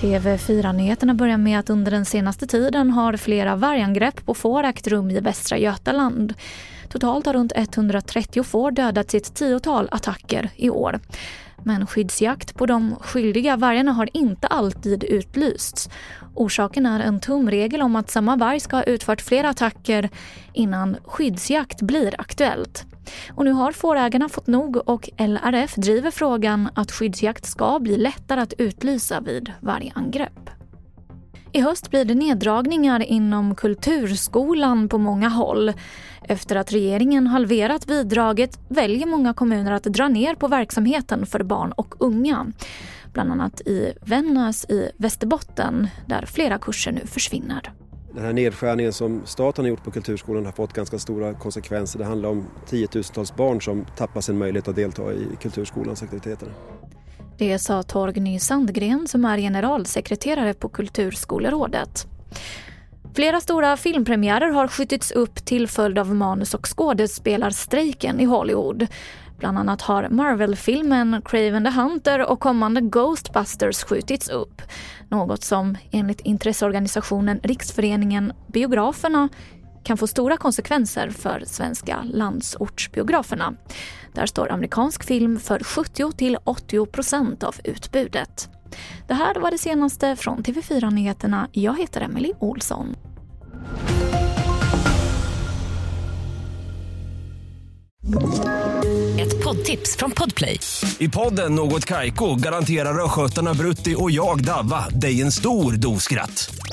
TV4-nyheterna börjar med att under den senaste tiden har flera vargangrepp på får ägt rum i Västra Götaland. Totalt har runt 130 får dödats i ett tiotal attacker i år. Men skyddsjakt på de skyldiga vargarna har inte alltid utlysts. Orsaken är en tumregel om att samma varg ska ha utfört flera attacker innan skyddsjakt blir aktuellt. Och nu har fårägarna fått nog och LRF driver frågan att skyddsjakt ska bli lättare att utlysa vid vargangrepp. I höst blir det neddragningar inom kulturskolan på många håll. Efter att regeringen halverat bidraget väljer många kommuner att dra ner på verksamheten för barn och unga. Bland annat i Vännäs i Västerbotten där flera kurser nu försvinner. Den här nedskärningen som staten har gjort på kulturskolan har fått ganska stora konsekvenser. Det handlar om tiotusentals barn som tappar sin möjlighet att delta i kulturskolans aktiviteter. Det sa Torgny Sandgren som är generalsekreterare på Kulturskolerådet. Flera stora filmpremiärer har skjutits upp till följd av manus och skådespelarstrejken i Hollywood. Bland annat har Marvel-filmen Craven the Hunter och kommande Ghostbusters skjutits upp. Något som enligt intresseorganisationen Riksföreningen Biograferna kan få stora konsekvenser för svenska landsortsbiograferna. Där står amerikansk film för 70 till 80 procent av utbudet. Det här var det senaste från TV4 Nyheterna. Jag heter Emily Olsson. Ett poddtips från Podplay. I podden Något Kaiko garanterar östgötarna Brutti och jag, Davva, dig en stor dos skratt.